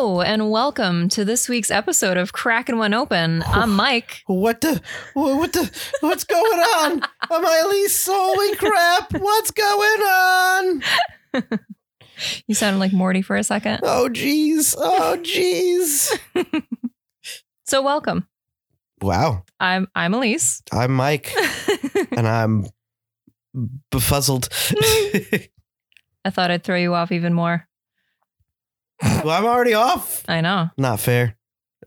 Hello and welcome to this week's episode of Cracking One Open. I'm Mike. What the? What the? What's going on? Am I Elise? Holy crap! What's going on? You sounded like Morty for a second. Oh jeez! Oh jeez! So welcome. Wow! I'm I'm Elise. I'm Mike, and I'm befuzzled. I thought I'd throw you off even more. well, I'm already off. I know. Not fair.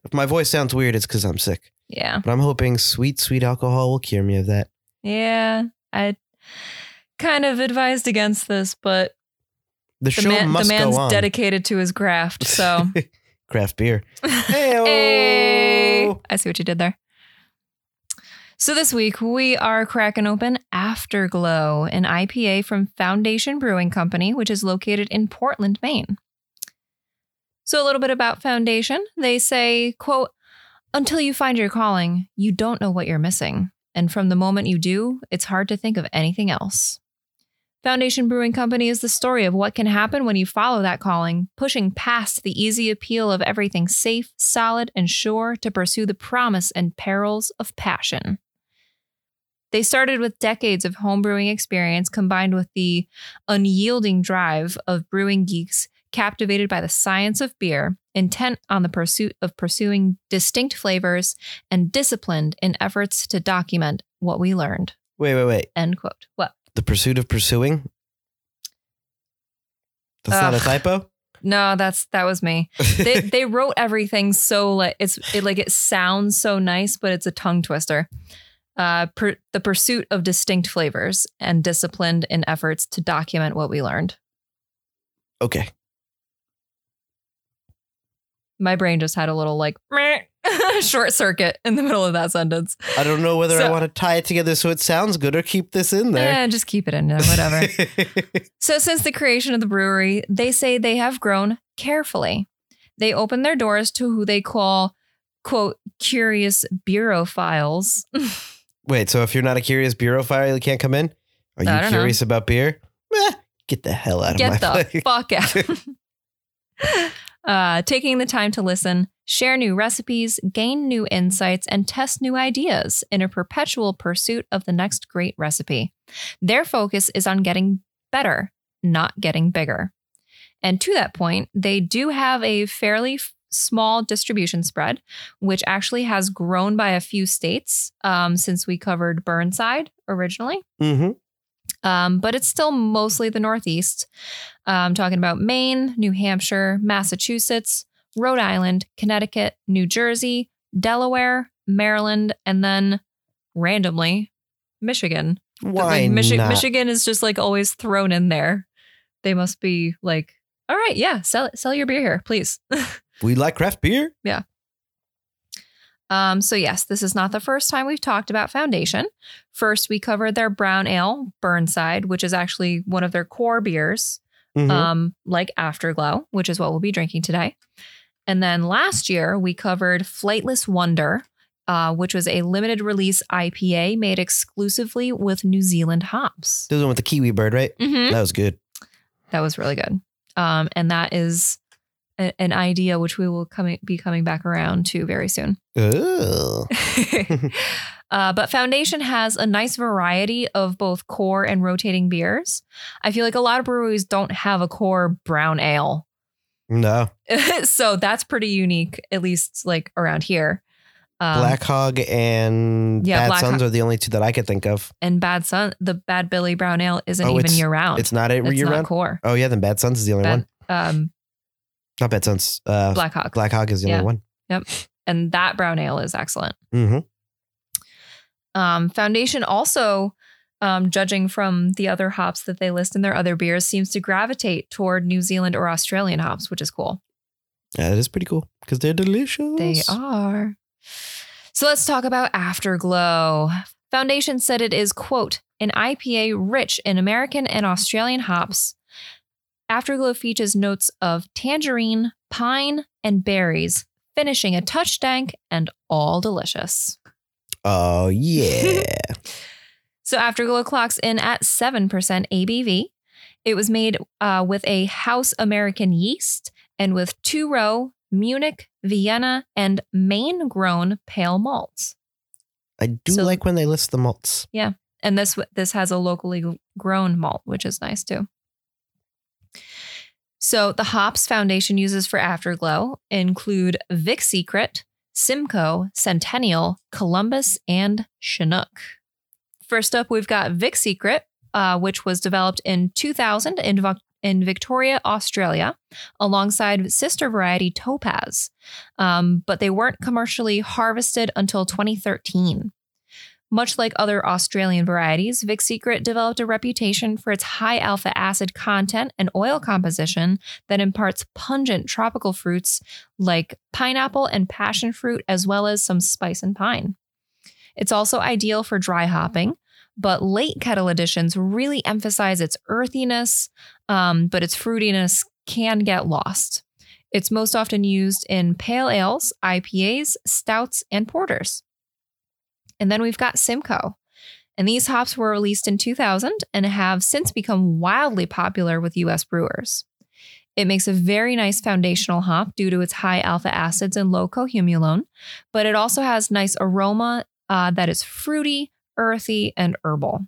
If my voice sounds weird, it's because I'm sick. Yeah. But I'm hoping sweet, sweet alcohol will cure me of that. Yeah. I kind of advised against this, but The, the, show man, the must man's go on. dedicated to his graft. So Craft beer. Hey. I see what you did there. So this week we are cracking open Afterglow, an IPA from Foundation Brewing Company, which is located in Portland, Maine. So a little bit about Foundation. They say, quote, until you find your calling, you don't know what you're missing. And from the moment you do, it's hard to think of anything else. Foundation Brewing Company is the story of what can happen when you follow that calling, pushing past the easy appeal of everything safe, solid, and sure to pursue the promise and perils of passion. They started with decades of homebrewing experience combined with the unyielding drive of brewing geeks captivated by the science of beer, intent on the pursuit of pursuing distinct flavors, and disciplined in efforts to document what we learned. Wait, wait, wait. End quote. What? The pursuit of pursuing. That's not a typo. No, that's that was me. They they wrote everything so like it's it like it sounds so nice, but it's a tongue twister. Uh, per, the pursuit of distinct flavors and disciplined in efforts to document what we learned. Okay. My brain just had a little like short circuit in the middle of that sentence. I don't know whether I want to tie it together so it sounds good or keep this in there. Eh, just keep it in there, whatever. So, since the creation of the brewery, they say they have grown carefully. They open their doors to who they call, quote, curious bureauphiles. Wait, so if you're not a curious bureauphile, you can't come in? Are you don't know. curious about beer? Eh, get the hell out of Get my Get the place. fuck out. Uh, taking the time to listen, share new recipes, gain new insights, and test new ideas in a perpetual pursuit of the next great recipe. Their focus is on getting better, not getting bigger. And to that point, they do have a fairly f- small distribution spread, which actually has grown by a few states um, since we covered Burnside originally hmm um, but it's still mostly the Northeast. Um, talking about Maine, New Hampshire, Massachusetts, Rhode Island, Connecticut, New Jersey, Delaware, Maryland, and then randomly Michigan. Why Like, Michi- not? Michigan is just like always thrown in there. They must be like, all right, yeah, sell sell your beer here, please. We like craft beer. Um, so yes, this is not the first time we've talked about Foundation. First, we covered their brown ale, Burnside, which is actually one of their core beers. Mhm. um, like Afterglow, which is what we'll be drinking today. And then last year, we covered Flightless Wonder, uh, which was a limited release IPA made exclusively with New Zealand hops. This one with the kiwi bird, right? Mhm. That was good. That was really good. Um, and that is a- an idea which we will coming be coming back around to very soon. Uh, but Foundation has a nice variety of both core and rotating beers. I feel like a lot of breweries don't have a core brown ale. No. so that's pretty unique, at least like around here. Um, Black Hog and yeah, Bad Black Sons Hog- are the only two that I could think of. and Bad Sun, the Bad Billy Brown Ale isn't Oh, even year round. It's not a It's year not round. core. Oh yeah, then Bad Sons is the only Bad- one. Um, Not Bad Sons. Uh, Black Hawk, Black Hog is the Yeah. only one. Yep. And that brown ale is excellent. hmm Um, Foundation also, um, judging from the other hops that they list in their other beers, seems to gravitate toward New Zealand or Australian hops, which is cool. Yeah, that is pretty cool because they're delicious. They are. So let's talk about Afterglow. Foundation said it is, quote, an IPA rich in American and Australian hops. Afterglow features notes of tangerine, pine, and berries, finishing a touch dank and all delicious. Oh yeah. So Afterglow clocks in at 7% ABV. It was made uh, with a house American yeast and with two row Munich, Vienna, and Maine grown pale malts. I do So- like when they list the malts. Yeah. And this this has a locally grown malt, which is nice too. So the hops Foundation uses for Afterglow include Vic Secret, Simcoe, Centennial, Columbus, and Chinook. First up, we've got Vic Secret, uh, which was developed in 2000 in, in Victoria, Australia, alongside sister variety Topaz. Um, but they weren't commercially harvested until 2013. Much like other Australian varieties, Vic Secret developed a reputation for its high alpha acid content and oil composition that imparts pungent tropical fruits like pineapple and passion fruit, as well as some spice and pine. It's also ideal for dry hopping, but late kettle additions really emphasize its earthiness, um, but its fruitiness can get lost. It's most often used in pale ales, IPAs, stouts, and porters. And then we've got Simcoe. And these hops were released in 2000 and have since become wildly popular with US brewers. It makes a very nice foundational hop due to its high alpha acids and low cohumulone, but it also has nice aroma uh, that is fruity, earthy, and herbal.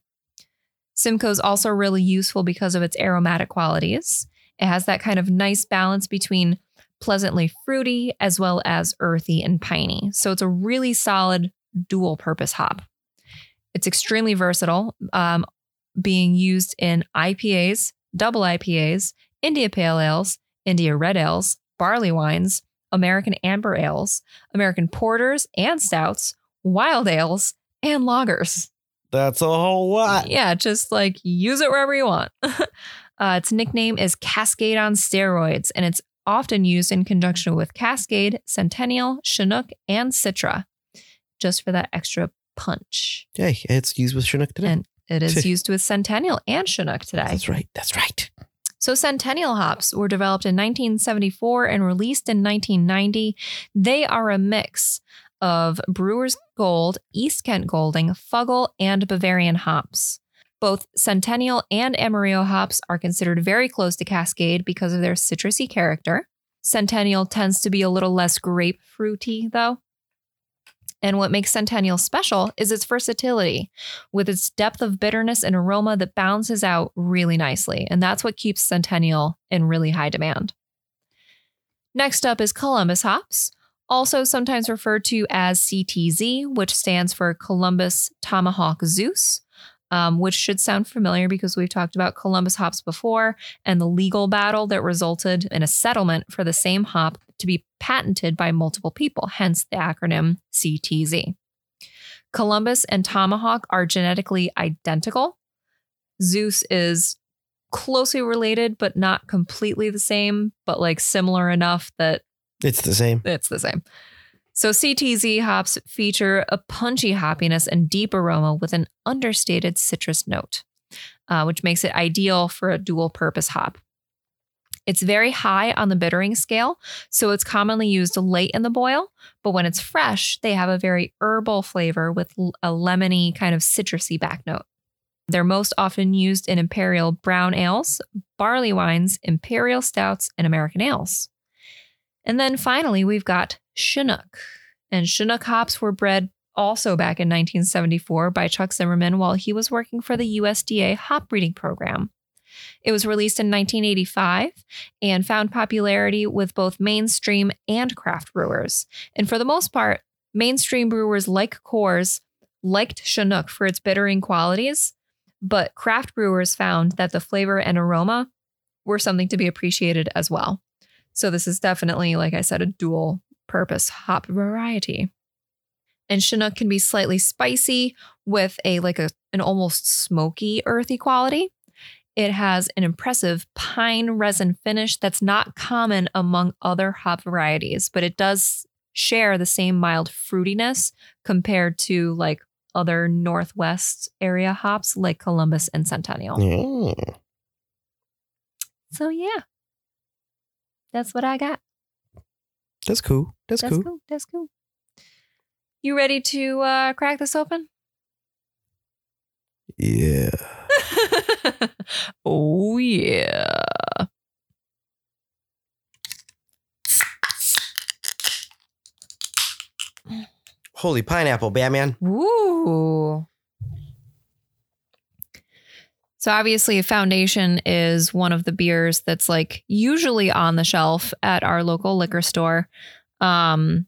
Simcoe is also really useful because of its aromatic qualities. It has that kind of nice balance between pleasantly fruity as well as earthy and piney. So it's a really solid dual purpose hop. It's extremely versatile, um, being used in IPAs, double IPAs, India Pale Ales, India Red Ales, barley wines, American Amber Ales, American Porters and Stouts, Wild Ales, and Lagers. That's a whole lot. Yeah, just like use it wherever you want. uh, its nickname is Cascade on steroids, and it's often used in conjunction with Cascade, Centennial, Chinook, and Citra, just for that extra punch. Hey, it's used with Chinook today. And it is used with Centennial and Chinook today. That's right. That's right. So, Centennial hops were developed in 1974 and released in 1990. They are a mix of Brewer's Gold, East Kent Golding, Fuggle, and Bavarian hops. Both Centennial and Amarillo hops are considered very close to Cascade because of their citrusy character. Centennial tends to be a little less grapefruity, though. And what makes Centennial special is its versatility, with its depth of bitterness and aroma that balances out really nicely. And that's what keeps Centennial in really high demand. Next up is Columbus hops, also sometimes referred to as CTZ, which stands for Columbus Tomahawk Zeus. Um, which should sound familiar because we've talked about Columbus hops before and the legal battle that resulted in a settlement for the same hop to be patented by multiple people, hence the acronym CTZ. Columbus and Tomahawk are genetically identical. Zeus is closely related, but not completely the same, but like similar enough that It's the same. it's the same. So CTZ hops feature a punchy hoppiness and deep aroma with an understated citrus note, uh, which makes it ideal for a dual purpose hop. It's very high on the bittering scale, so it's commonly used late in the boil, but when it's fresh, they have a very herbal flavor with a lemony kind of citrusy back note. They're most often used in imperial brown ales, barley wines, imperial stouts, and American ales. And then finally, we've got Chinook. And Chinook hops were bred also back in 1974 by Chuck Zimmerman while he was working for the USDA hop breeding program. It was released in 1985 and found popularity with both mainstream and craft brewers. And for the most part, mainstream brewers like Coors liked Chinook for its bittering qualities, but craft brewers found that the flavor and aroma were something to be appreciated as well. So this is definitely, like I said, a dual purpose hop variety. And Chinook can be slightly spicy with a like a an almost smoky earthy quality. It has an impressive pine resin finish that's not common among other hop varieties, but it does share the same mild fruitiness compared to like other northwest area hops like Columbus and Centennial. Yeah. So yeah that's what I got. That's cool. That's, that's cool. cool. That's cool. You ready to uh, crack this open? Yeah. oh, yeah. Holy pineapple, Batman. Ooh. So obviously Foundation is one of the beers that's like usually on the shelf at our local liquor store. Um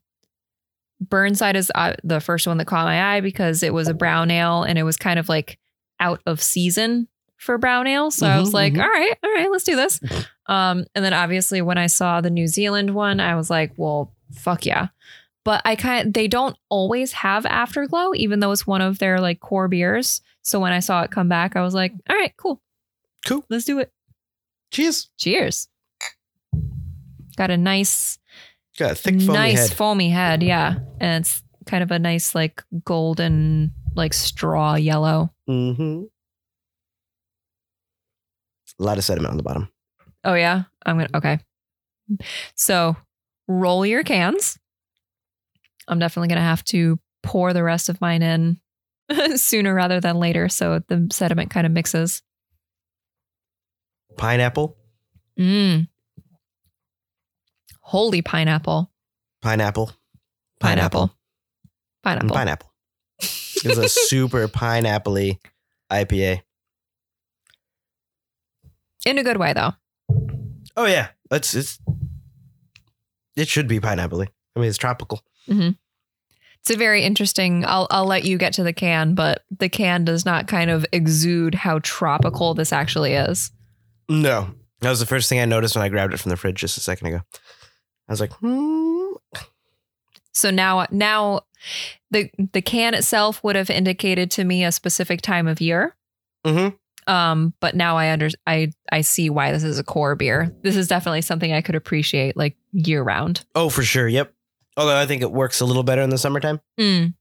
Burnside is uh, the first one that caught my eye because it was a brown ale and it was kind of like out of season for brown ale. So I was Mhm, like, mhm. all right, all right, let's do this. Um, and then obviously when I saw the New Zealand one, I was like, well, fuck yeah. But I kind of, they don't always have Afterglow, even though it's one of their like core beers. So when I saw it come back, I was like, all right, cool. Cool. Let's do it. Cheers. Cheers. Got a nice, Got a thick foamy nice head. foamy head. Yeah. And it's kind of a nice, like golden, like straw yellow. Mm-hmm. A lot of sediment on the bottom. Oh yeah, I'm gonna okay. So roll your cans. I'm definitely gonna have to pour the rest of mine in sooner rather than later, so the sediment kind of mixes. Pineapple. Mm. Holy pineapple! Pineapple. Pineapple! And Pineapple! pineapple. It's a super pineapple-y IPA. In a good way, though. Oh yeah. It's it's it should be pineapple I mean it's tropical. It's a very interesting. I'll I'll let you get to the can, but the can does not kind of exude how tropical this actually is. No. That was the first thing I noticed when I grabbed it from the fridge just a second ago. I was like, hmm. So now now the the can itself would have indicated to me a specific time of year. Mm-hmm. Um, but now I under I I see why this is a core beer. This is definitely something I could appreciate like year round. Oh, for sure. Yep. Although I think it works a little better in the summertime. Mm.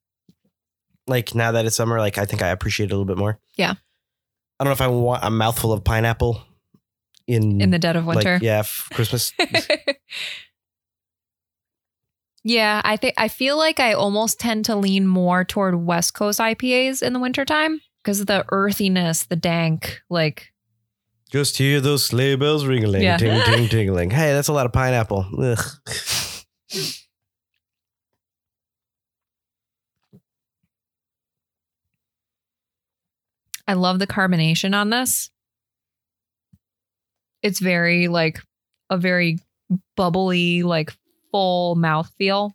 Like now that it's summer, like I think I appreciate it a little bit more. Yeah. I don't know if I want a mouthful of pineapple in, In the dead of winter. Like, yeah, f- Christmas. yeah, I think I feel like I almost tend to lean more toward West Coast IPAs in the wintertime because of the earthiness, the dank, like Just hear those sleigh bells ringling, Yeah. ting ting tingling. Hey, that's a lot of pineapple. I love the carbonation on this. It's very like a very bubbly, like full mouth feel.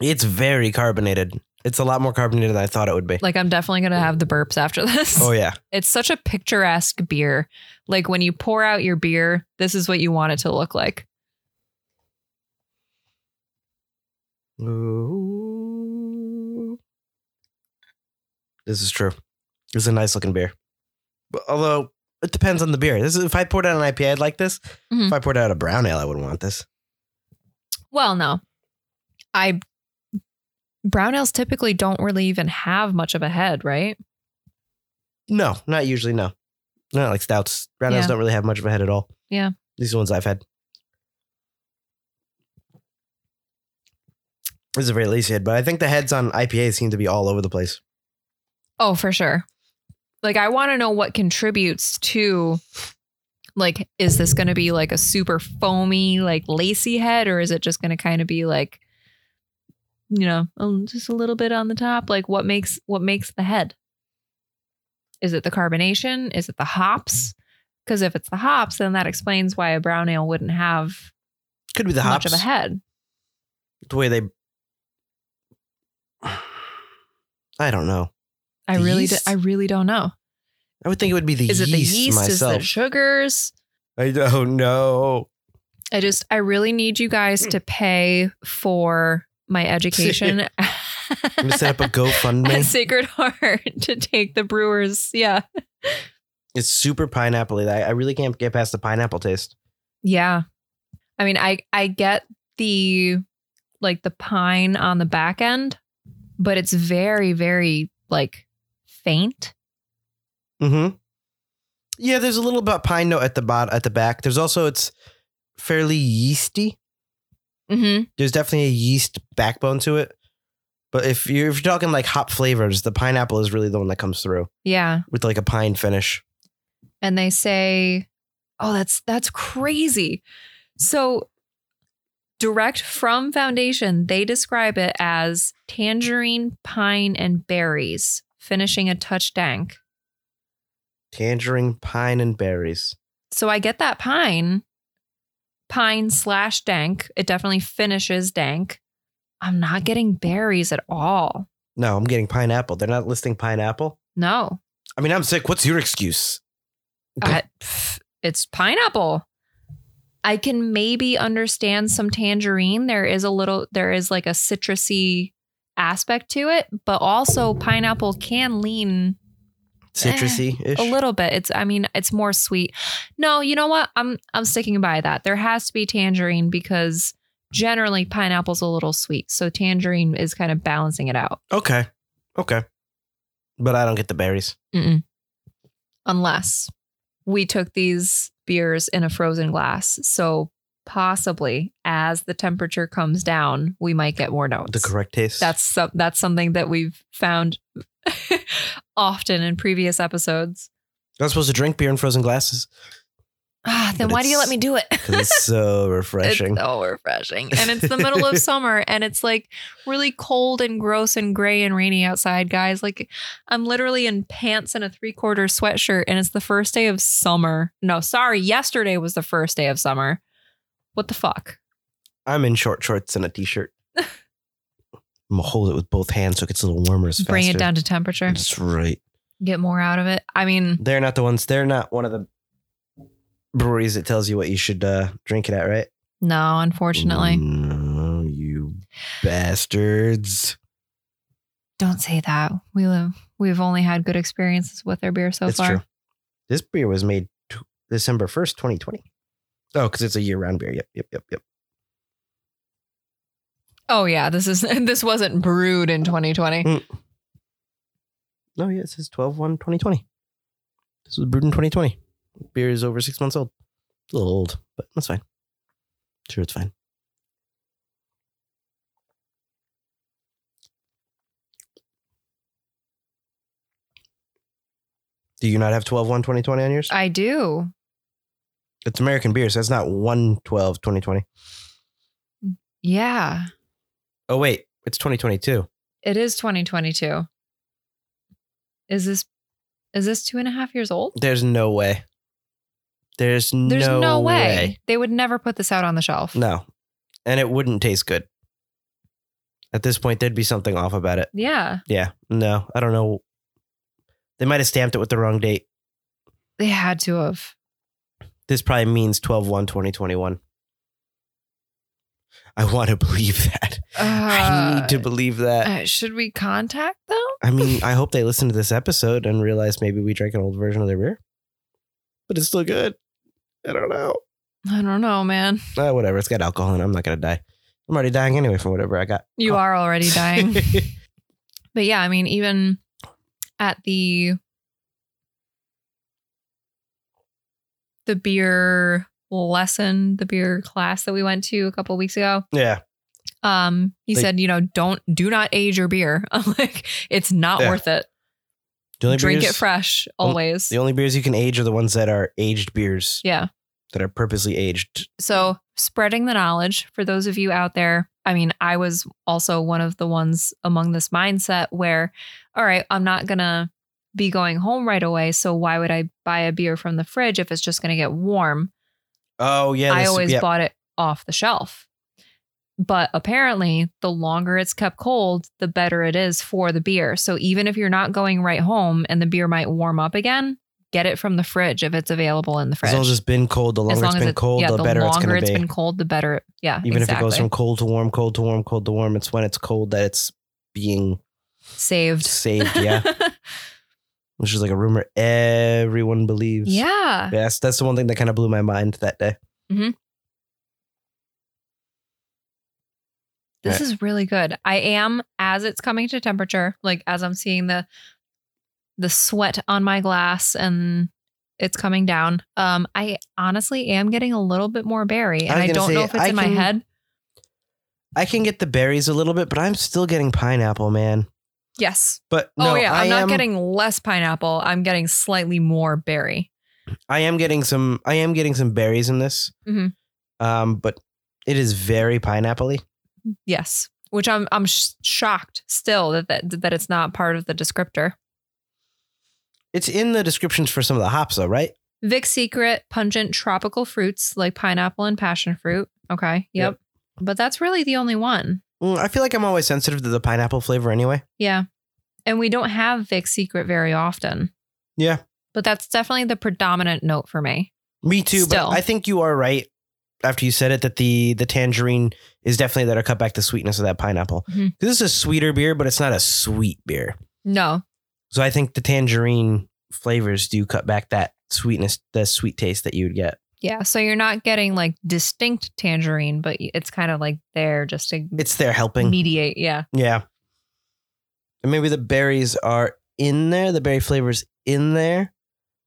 It's very carbonated. It's a lot more carbonated than I thought it would be. Like I'm definitely gonna have the burps after this. Oh yeah. It's such a picturesque beer. Like when you pour out your beer, this is what you want it to look like. Ooh. This is true. It's a nice looking beer. But although it depends on the beer. This is, if I poured out an IPA, I'd like this. Mhm. If I poured out a brown ale, I wouldn't want this. Well, no. I brown ales typically don't really even have much of a head, right? No, not usually. No, not like stouts. Brown ales don't really have much of a head at all. Yeah. these are the ones I've had. This is a very lazy head, but I think the heads on IPAs seem to be all over the place. Oh, for sure. Like I want to know what contributes to like is this going to be like a super foamy like lacy head or is it just going to kind of be like you know, just a little bit on the top like what makes what makes the head? Is it the carbonation? Is it the hops? Cuz if it's the hops then that explains why a brown ale wouldn't have Could be the much hops. of a head. The way they. I don't know. I The really do. I really don't know. I would think it would be the yeast. Is it the yeast? Is myself. it sugars? I don't oh, know. I just I really need you guys to pay for my education I'm gonna set up a GoFundMe. at Sacred Heart to take the brewers. Yeah. it's super pineapple. I, I really can't get past the pineapple taste. Yeah. I mean, I I get the like the pine on the back end, but it's very very like faint. Mm-hmm. Yeah, there's a little bit pine note at the bot at the back. There's also it's fairly yeasty. Mhm. There's definitely a yeast backbone to it. But if you're if you're talking like hop flavors, the pineapple is really the one that comes through Yeah. with like a pine finish. and they say, "Oh, that's that's crazy." So direct from Foundation, they describe it as tangerine, pine, and berries, finishing a touch dank. Tangerine, pine, and berries. So I get that pine, pine slash dank. It definitely finishes dank. I'm not getting berries at all. No, I'm getting pineapple. They're not listing pineapple. No, I mean, I'm sick. What's your excuse? Uh, I- it's pineapple. I can maybe understand some tangerine. There is a little, there is like a citrusy aspect to it, but also pineapple can lean Citrusy ish. Eh, a little bit. It's, I mean, it's more sweet. No, you know what? I'm, I'm sticking by that. There has to be tangerine because generally pineapple's a little sweet. So tangerine is kind of balancing it out. Okay. Okay. But I don't get the berries. Mm-mm. Unless we took these beers in a frozen glass. So possibly as the temperature comes down, we might get more notes. The correct taste. That's some, that's something that we've found often in previous episodes. I'm not supposed to drink beer in frozen glasses Ah, then But why do you let me do it? it's so refreshing. It's so refreshing. And it's the middle of summer and it's like really cold and gross and gray and rainy outside, guys. Like I'm literally in pants and a three quarter sweatshirt and it's the first day of summer. No, sorry. Yesterday was the first day of summer. What the fuck? I'm in short shorts and a t-shirt. I'm gonna hold it with both hands so it gets a little warmer. As Bring it down to temperature. That's right. Get more out of it. I mean, They're not the ones. They're not one of the breweries that tells you what you should uh, drink it at, right? no, unfortunately. No, you bastards. Don't say that. We live we've only had good experiences with their beer so far. true. This beer was made t- December 1st, 2020. Oh, because it's a year round beer. Yep, yep, yep, yep. Oh yeah, this is this wasn't brewed in 2020. Mm. No, yeah, it says 12 1 2020. This was brewed in 2020. Beer is over six months old. It's a little old, but that's fine. Sure, it's fine. Do you not have 12 1 2020 on yours? I do. It's American beer, so that's not 1 12 2020. Yeah. Oh, wait, it's 2022. It is 2022. Is this is this two and a half years old? There's no way. There's, There's no, no, way. way. They would never put this out on the shelf. No. And it wouldn't taste good. At this point, there'd be something off about it. Yeah. Yeah. No, I don't know. They might have stamped it with the wrong date. They had to have. This probably means 12 1 2021. I want to believe that. I need to believe that. Uh, should we contact them? I mean, I hope they listen to this episode and realize maybe we drank an old version of their beer. But it's still good. I don't know. I don't know, man. Uh, whatever. It's got alcohol in it. I'm not going to die. I'm already dying anyway from whatever I got. You Oh. are already dying. but yeah, I mean, even at the the beer lesson, the beer class that we went to a couple weeks ago, yeah. um, he They- said, you know, don't do not age your beer. I'm like, it's not Yeah. worth it. Drink beers- it fresh always. The only beers you can age are the ones that are aged beers yeah. that are purposely aged. So spreading the knowledge for those of you out there. I mean, I was also one of the ones among this mindset where, all right, I'm not going to be going home right away. So why would I buy a beer from the fridge if it's just going to get warm? Oh yeah, I always yeah. bought it off the shelf. But apparently, the longer it's kept cold, the better it is for the beer. So even if you're not going right home and the beer might warm up again, get it from the fridge if it's available in the fridge. As long as it's been cold, the longer it's been it- cold, yeah, the, better it's longer going to it's be. been cold, the better. Yeah, Even if it goes from cold to warm, cold to warm, cold to warm, it's when it's cold that it's being saved. saved. Yeah, which is like a rumor everyone believes. yeah. Yes, that's the one thing that kind of blew my mind that day. This Yeah. is really good. I am as it's coming to temperature, like as I'm seeing the the sweat on my glass and it's coming down. Um, I honestly am getting a little bit more berry, and was I, don't say, know if it's I in my head. I can get the berries a little bit, but I'm still getting pineapple, man. Yes. But no, oh yeah, I I'm not am, getting less pineapple. I'm getting slightly more berry. I am getting some. I am getting some berries in this. Mhm. Um, but It is very pineapple-y. Yes, which I'm I'm sh- shocked still that, that that it's not part of the descriptor. It's in the descriptions for some of the hops, though, right? Vic Secret pungent tropical fruits like pineapple and passion fruit. Okay, yep. Yep. But that's really the only one. I feel like I'm always sensitive to the pineapple flavor anyway. Yeah. And we don't have Vic Secret very often. Yeah. But that's definitely the predominant note for me. Me too, Still. but I think you are right after you said it that the the tangerine is definitely there to cut back the sweetness of that pineapple. Mhm. This is a sweeter beer, but it's not a sweet beer. No. So I think the tangerine flavors do cut back that sweetness, the sweet taste that you would get. Yeah. So you're not getting like distinct tangerine, but it's kind of like there just to It's there helping. mediate. Yeah. Yeah. And maybe the berries are in there, the berry flavors in there,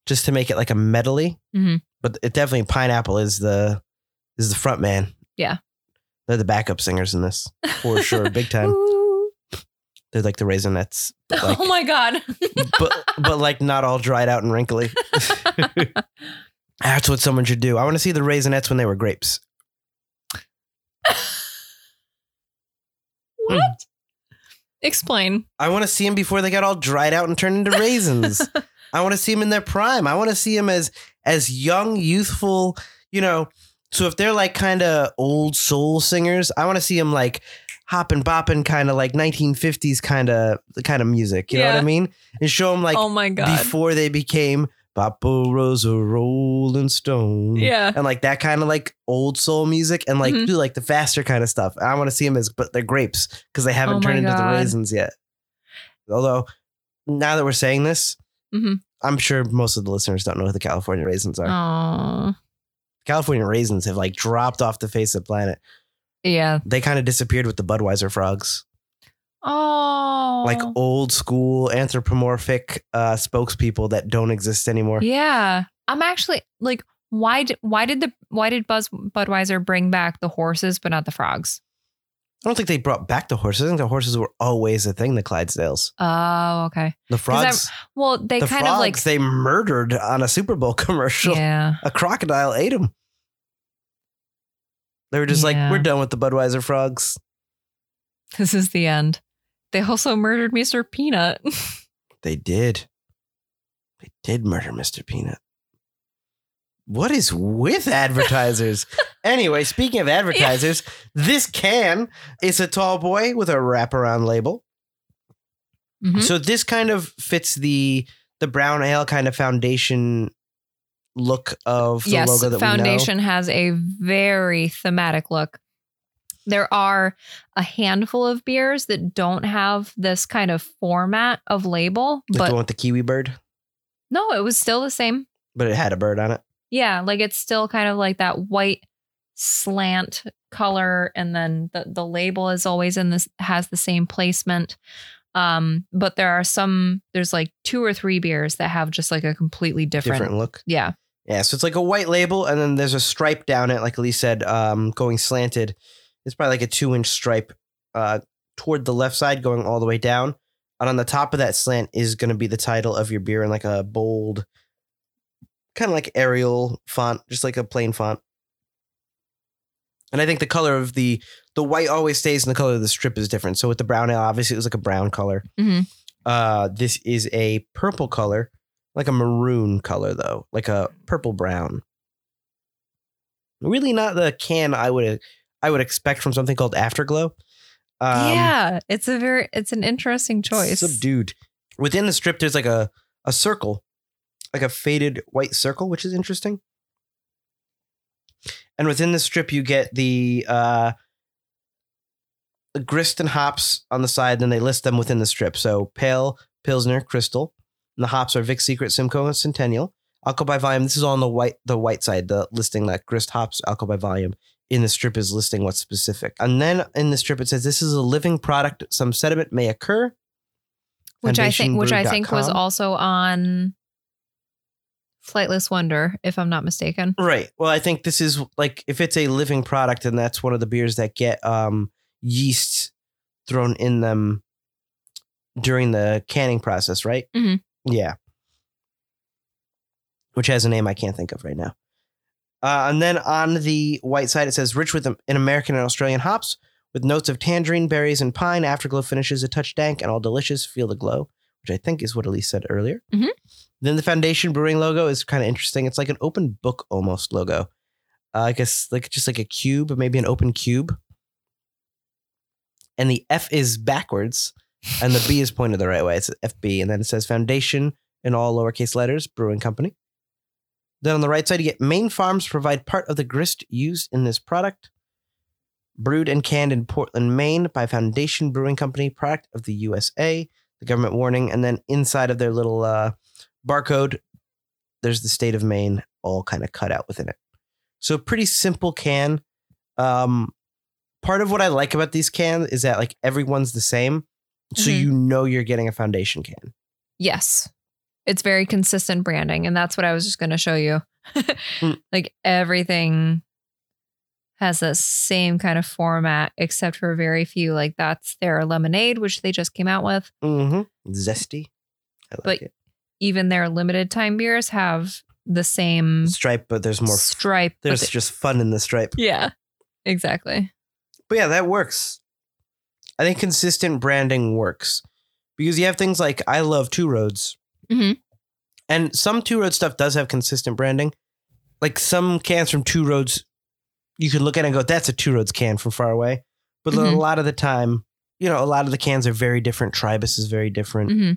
just to make it like a medley. Mhm. But it definitely pineapple is the is the front man. Yeah. They're the backup singers in this for sure, big time. Ooh. They're like the raisinets, but like, oh my God. but but like not all dried out and wrinkly. That's what someone should do. I want to see the raisinets when they were grapes. what? Hmm. Explain. I want to see them before they got all dried out and turned into raisins. I want to see them in their prime. I want to see them as as young, youthful. You know, so if they're like kind of old soul singers, I want to see them like hopping, bopping, kind of like 1950s kind of kind of music. You know what I mean? And show them like oh my God. before they became Papa Was a Rolling Stone. yeah. And like that kind of like old soul music and like Mhm. do like the faster kind of stuff. I want to see them as, but they're grapes because they haven't Oh turned into the raisins yet. Although now that we're saying this, Mhm. I'm sure most of the listeners don't know who the California raisins are. Oh. California raisins have like dropped off the face of the planet. Yeah. They kind of disappeared with the Budweiser frogs. Oh. Like old school anthropomorphic uh, spokespeople that don't exist anymore. Yeah. I'm actually like, why did why did the why did Buzz Budweiser bring back the horses but not the frogs? I don't think they brought back the horses. I think the horses were always a thing, the Clydesdales. Oh, okay. The I- frogs, Well, they the kind frogs of like they murdered on a Super Bowl commercial. yeah. A crocodile ate them. They were just Yeah. like, we're done with the Budweiser frogs. This is the end. They also murdered Mr. Peanut. They did. They did murder Mr. Peanut. What is with advertisers? anyway, speaking of advertisers, this can is a tall boy with a wraparound label. Mhm. So this kind of fits the the brown ale kind of foundation look of the yes, logo that Foundation has a very thematic look. There are a handful of beers that don't have this kind of format of label. Like but the one with the kiwi bird, no, it was still the same. but it had a bird on it. Yeah, like it's still kind of like that white slant color and then the the label is always in this has the same placement. Um but there are some there's like two or three beers that have just like a completely different, Different look. Yeah. Yeah, so it's like a white label, and then there's a stripe down it, like Elise said, um, going slanted. It's probably like a two inch stripe uh, toward the left side, going all the way down. And on the top of that slant is going to be the title of your beer in like a bold, kind of like Arial font, just like a plain font. And I think the color of the the white always stays, and the color of the strip is different. So with the brown ale, obviously it was like a brown color. Mhm. Uh, this is a purple color, like a maroon color though, like a purple brown. Really not the can I would I would expect from something called Afterglow. Um, yeah, it's a very it's an interesting choice. Subdued. Within the strip, there's like a a circle, like a faded white circle, which is interesting. And within the strip, you get the uh, the grist and hops on the side. Then they list them within the strip. So pale, pilsner, crystal. And the hops are Vic Secret, Simcoe, and Centennial. Alcohol by volume. This is all on the white the white side. The listing that grist hops, alcohol by volume. In the strip is listing what's specific. And then in the strip it says this is a living product. Some sediment may occur. which I think which I think was also on Flightless Wonder, if I'm not mistaken. Right. Well, I think this is like if it's a living product, and that's one of the beers that get um, yeast thrown in them during the canning process, right? Mm-hmm. Yeah. Which has a name I can't think of right now. Uh, and then on the white side, it says rich with an American and Australian hops with notes of tangerine, berries, and pine. Afterglow finishes a touch dank and all delicious. Feel the glow, which I think is what Elise said earlier. Mhm. Then the Foundation Brewing logo is kind of interesting. It's like an open book almost logo. Uh, I guess like just like a cube, maybe an open cube. And the F is backwards, and the B is pointed the right way. It's FB, and then it says Foundation in all lowercase letters, Brewing Company. Then on the right side, you get Maine Farms provide part of the grist used in this product. Brewed and canned in Portland, Maine by Foundation Brewing Company, product of the USA. The government warning, and then inside of their little uh, barcode, there's the state of Maine all kind of cut out within it. So pretty simple can. Um, part of what I like about these cans is that like everyone's the same, so Mhm. you know you're getting a foundation can. Yes. It's very consistent branding. And that's what I was just going to show you. Mm. Like everything has the same kind of format, except for very few. Like that's their lemonade, which they just came out with. Mm-hmm. Zesty. I like But- it. Even their limited time beers have the same Stripe, but there's more. stripe. There's just fun in the stripe. yeah, exactly. But yeah, that works. I think consistent branding works because you have things like I love Two Roads, Mhm. and some Two Road stuff does have consistent branding. Like some cans from Two Roads, you can look at it and go, "That's a Two Roads can from far away." But a Mhm. lot of the time, you know, a lot of the cans are very different. Tribus is very different. hmm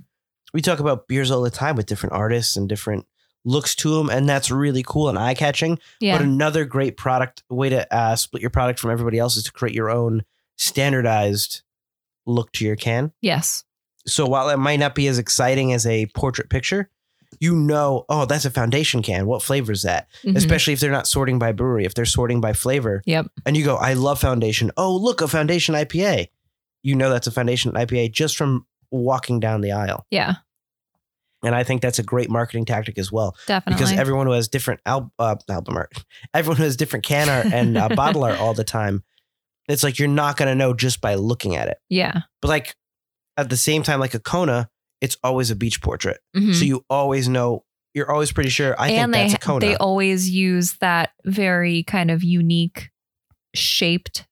We talk about beers all the time with different artists and different looks to them, and that's really cool and eye catching. Yeah. But another great product way to uh, split your product from everybody else is to create your own standardized look to your can. yes. So while it might not be as exciting as a portrait picture, you know, oh, that's a foundation can. What flavor is that? Mhm. Especially if they're not sorting by brewery, if they're sorting by flavor. Yep. And you go, I love foundation. Oh, look, a foundation IPA. You know that's a foundation IPA just from walking down the aisle. Yeah, And I think that's a great marketing tactic as well definitely. because everyone who has different al- uh, album art, everyone who has different can art and uh, bottle art all the time, it's like you're not going to know just by looking at it. yeah. But like at the same time, like a Kona, it's always a beach portrait, Mhm. so you always know. You're always pretty sure. I and think they that's a Kona. they always use that very kind of unique shaped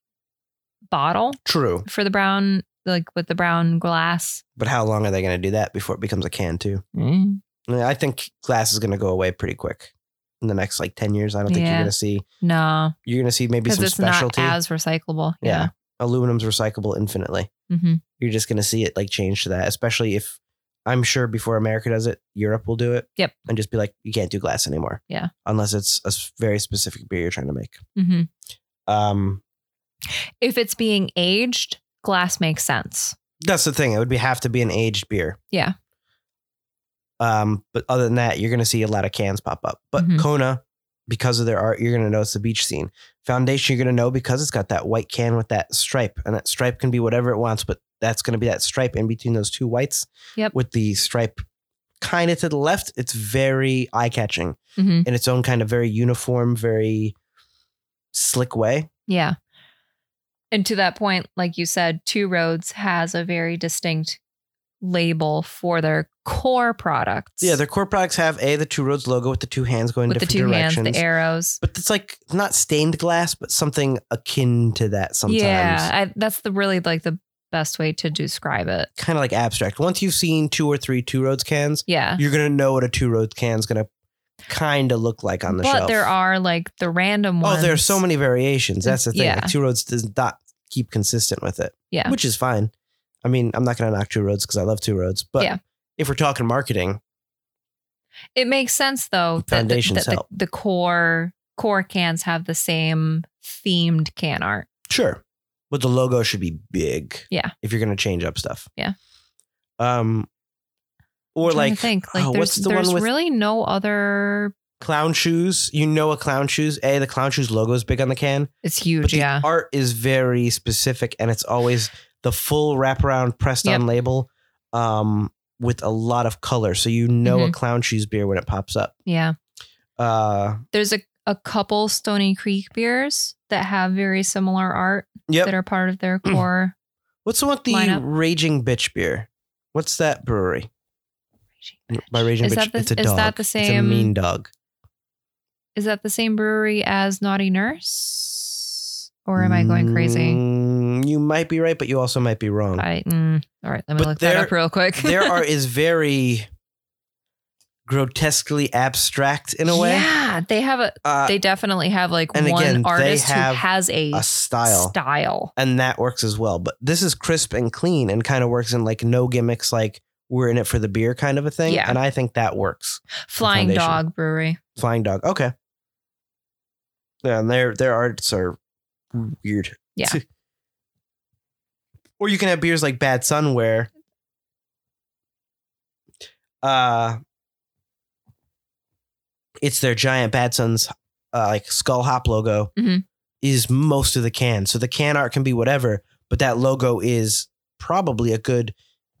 bottle True, for the brown like with the brown glass but how long are they going to do that before it becomes a can too? Mm. I, mean, I think glass is going to go away pretty quick in the next like ten years. I don't think you're going to see. no You're going to see maybe some it's specialty. not as recyclable yeah, aluminum's recyclable infinitely. Yeah hmm you're just going to see it like change to that, especially if I'm sure before America does it, Europe will do it. Yep. And just be like, you can't do glass anymore. Yeah. Unless it's a very specific beer you're trying to make. hmm Um, if it's being aged glass makes sense that's the thing. It would be have to be an aged beer. Yeah. Um, but other than that, you're going to see a lot of cans pop up. But Mhm. Kona, because of their art, you're going to notice the beach scene. Foundation, you're going to know because it's got that white can with that stripe, and that stripe can be whatever it wants, but that's going to be that stripe in between those two whites. Yep. With the stripe kind of to the left, it's very eye catching hmm in its own kind of very uniform, very slick way. yeah and to that point like you said two roads has a very distinct label for their core products Yeah, their core products have a the two roads logo with the two hands going with the different two hands directions. the arrows but it's like not stained glass, but something akin to that sometimes. Yeah, I, that's the really like the best way to describe it. Kind of like abstract. Once you've seen two or three two roads cans, Yeah. you're gonna know what a two roads can's gonna kind of look like on the but shelf. there are like the random oh, ones. there are so many variations. That's the thing. Yeah. Like, two roads does not keep consistent with it, Yeah. which is fine. I mean, I'm not gonna knock two roads because I love two roads, but Yeah. if we're talking marketing, It makes sense though that, the, Foundations that the, help. the core core cans have the same themed can art. Sure. But the logo should be big. Yeah. If you're gonna change up stuff. Yeah. Um or to like think like oh, there's, what's the there's really no other. clown shoes? You know a clown shoes. A, the clown shoes logo is big on the can. It's huge. the Yeah. art is very specific and it's always the full wraparound pressed on label. Um with a lot of color. So you know Mm-hmm. a clown shoes beer when it pops up. Yeah. Uh There's a a couple Stony Creek beers that have very similar art yep. that are part of their core. What's the one with the lineup. Raging Bitch beer? What's that brewery? By Raging Is Bitch, that the- it's a is dog. that the It's a same- mean dog. Is that the same brewery as Naughty Nurse? Or am I going crazy? Mm, you might be right, but you also might be wrong. I mm, all right. Let me But look that up real quick. there are is very grotesquely abstract in a way. Yeah, they have a. Uh, They definitely have like one again, artist who has a, a style. style. and that works as well. But this is crisp and clean and kind of works in like no gimmicks, like we're in it for the beer kind of a thing. Yeah. And I think that works. Flying Dog Brewery. Flying Dog. Okay. Yeah, and their their arts are weird. Yeah. or you can have beers like Bad Sons where uh it's their giant Bad Sun's uh, like skull hop logo Mhm. is most of the can. So the can art can be whatever, but that logo is probably a good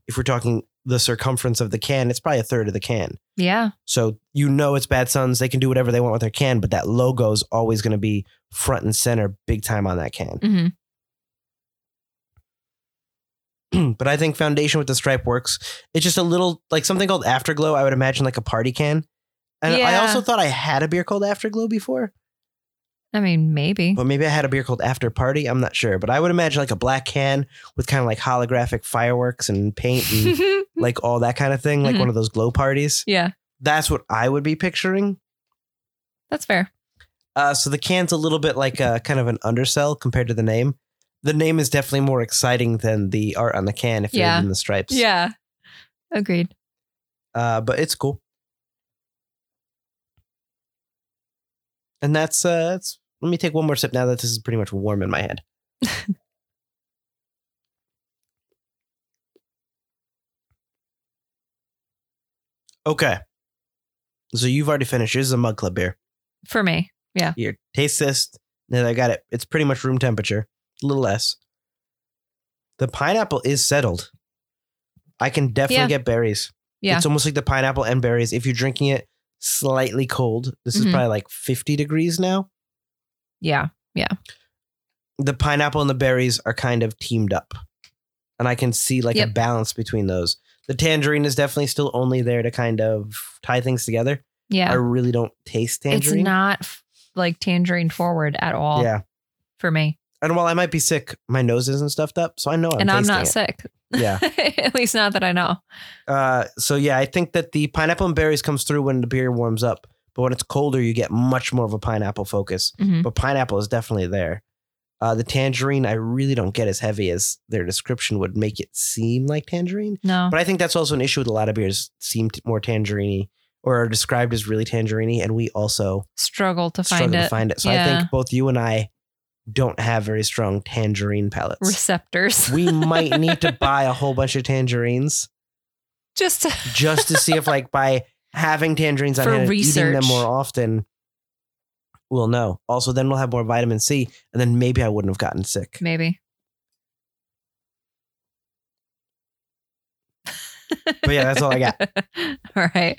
if we're talking the circumference of the can, it's probably a third of the can. Yeah. So you know it's Bad Sons. They can do whatever they want with their can, but that logo is always going to be front and center, big time on that can. hmm but I think Foundation with the stripe works. It's just a little like something called Afterglow. I would imagine like a party can. And I also thought I had a beer called Afterglow before, I mean, maybe. but maybe I had a beer called After Party. I'm not sure, but I would imagine like a black can with kind of like holographic fireworks and paint and like all that kind of thing, like Mhm. one of those glow parties. yeah, That's what I would be picturing. that's fair. Uh, so the can's a little bit like a kind of an undersell compared to the name. The name is definitely more exciting than the art on the can if Yeah. you're in the stripes. Yeah. Agreed. Uh, but it's cool. And that's uh that's let me take one more sip now that this is pretty much warm in my head. okay. So you've already finished. This is a mug club beer. For me. Yeah. Here, taste this. Then I got it. It's pretty much room temperature, a little less. The pineapple is settled. I can definitely Yeah. get berries. Yeah. It's almost like the pineapple and berries. If you're drinking it slightly cold, this is Mhm. probably like 50 degrees now. Yeah. Yeah. The pineapple and the berries are kind of teamed up. And I can see like a balance between those. The tangerine is definitely still only there to kind of tie things together. Yeah. I really don't taste tangerine. It's not f- like tangerine forward at all yeah. for me. And while I might be sick, my nose isn't stuffed up. So I know I'm and I'm not it. sick. Yeah. at least not that I know. Uh, so yeah, I think that the pineapple and berries comes through when the beer warms up, but when it's colder, you get much more of a pineapple focus. Mhm. But pineapple is definitely there. Uh, the tangerine, I really don't get as heavy as their description would make it seem like tangerine. No. But I think that's also an issue with a lot of beers seem t- more tangerine or are described as really tangerine, and we also Struggle to find struggle it. to find it. So I think both you and I don't have very strong tangerine palates. Receptors. we might need to buy a whole bunch of tangerines Just to, just to see if like by having tangerines on For hand and eating them more often we'll know also then we'll have more vitamin c and then maybe i wouldn't have gotten sick maybe. but yeah that's all i got all right.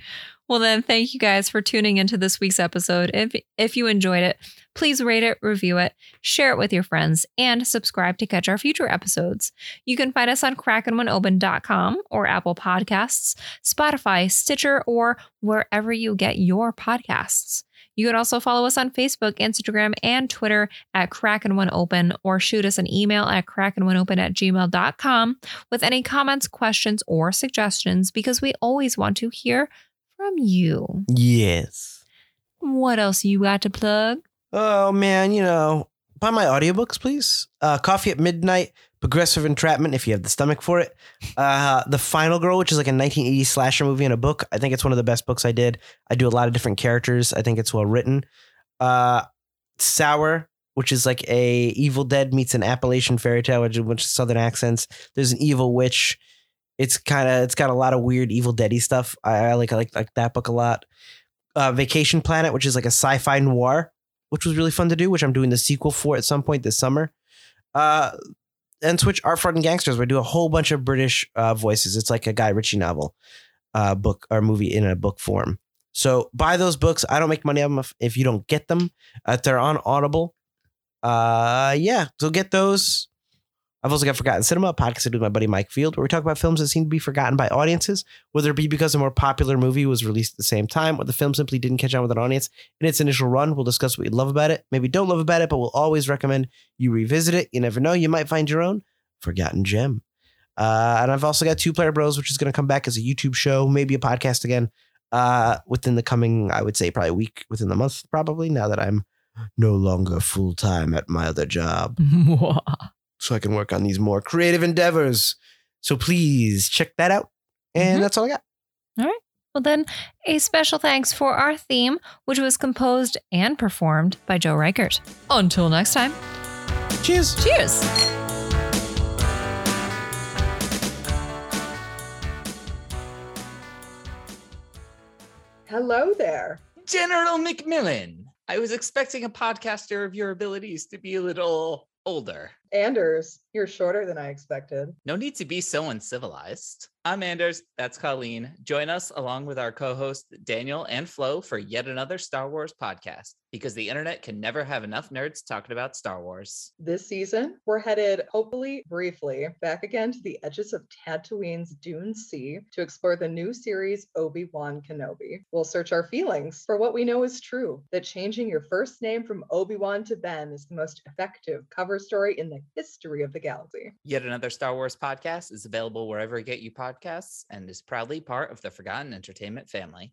Well, then, thank you guys for tuning into this week's episode. If if you enjoyed it, please rate it, review it, share it with your friends, and subscribe to catch our future episodes. You can find us on krakenoneopen.com or Apple Podcasts, Spotify, Stitcher, or wherever you get your podcasts. You can also follow us on Facebook, Instagram, and Twitter at Kraken One Open or shoot us an email at krakenoneopen at gmail.com with any comments, questions, or suggestions because we always want to hear from you. yes What else you got to plug? Oh man you know buy my audiobooks please. Uh coffee at midnight progressive entrapment if you have the stomach for it. Uh the final girl which is like a 1980s slasher movie and a book. I think it's one of the best books i did. I do a lot of different characters. I think it's well written. Uh sour which is like a evil dead meets an appalachian fairy tale which, is southern accents. There's an evil witch. It's kind of it's got a lot of weird evil deady stuff. I, I like I like like that book a lot. Uh vacation planet which is like a sci-fi noir which was really fun to do which i'm doing the sequel for at some point this summer. Uh and switch art fraud and gangsters. Where i do a whole bunch of british uh voices. It's like a guy ritchie novel uh book or movie in a book form. So buy those books. I don't make money on them if, you don't get them. Uh, they're on audible. Uh yeah. So get those I've also got Forgotten Cinema, a podcast I do with my buddy Mike Field, where we talk about films that seem to be forgotten by audiences, whether it be because a more popular movie was released at the same time or the film simply didn't catch on with an audience in its initial run. We'll discuss what we love about it, maybe don't love about it, but we'll always recommend you revisit it. You never know, you might find your own forgotten gem. Uh, and I've also got Two Player Bros, which is going to come back as a YouTube show, maybe a podcast again uh, within the coming, I would say, probably a week within the month, probably now that I'm no longer full time at my other job. so I can work on these more creative endeavors. So please check that out. And Mhm. that's all I got. All right. Well, then, a special thanks for our theme, which was composed and performed by Joe Reichert. Until next time, Cheers. cheers. Hello there. General McMillan. I was expecting a podcaster of your abilities to be a little older. Anders, you're shorter than I expected. No need to be so uncivilized. I'm Anders. That's Colleen. Join us along with our co host Daniel and Flo for yet another Star Wars podcast because the internet can never have enough nerds talking about Star Wars. This season, we're headed, hopefully briefly, back again to the edges of Tatooine's Dune Sea to explore the new series Obi Wan Kenobi. We'll search our feelings for what we know is true that changing your first name from Obi Wan to Ben is the most effective cover story in the history of the galaxy. Yet another Star Wars podcast is available wherever you get you podcasts and is proudly part of the Forgotten Entertainment family.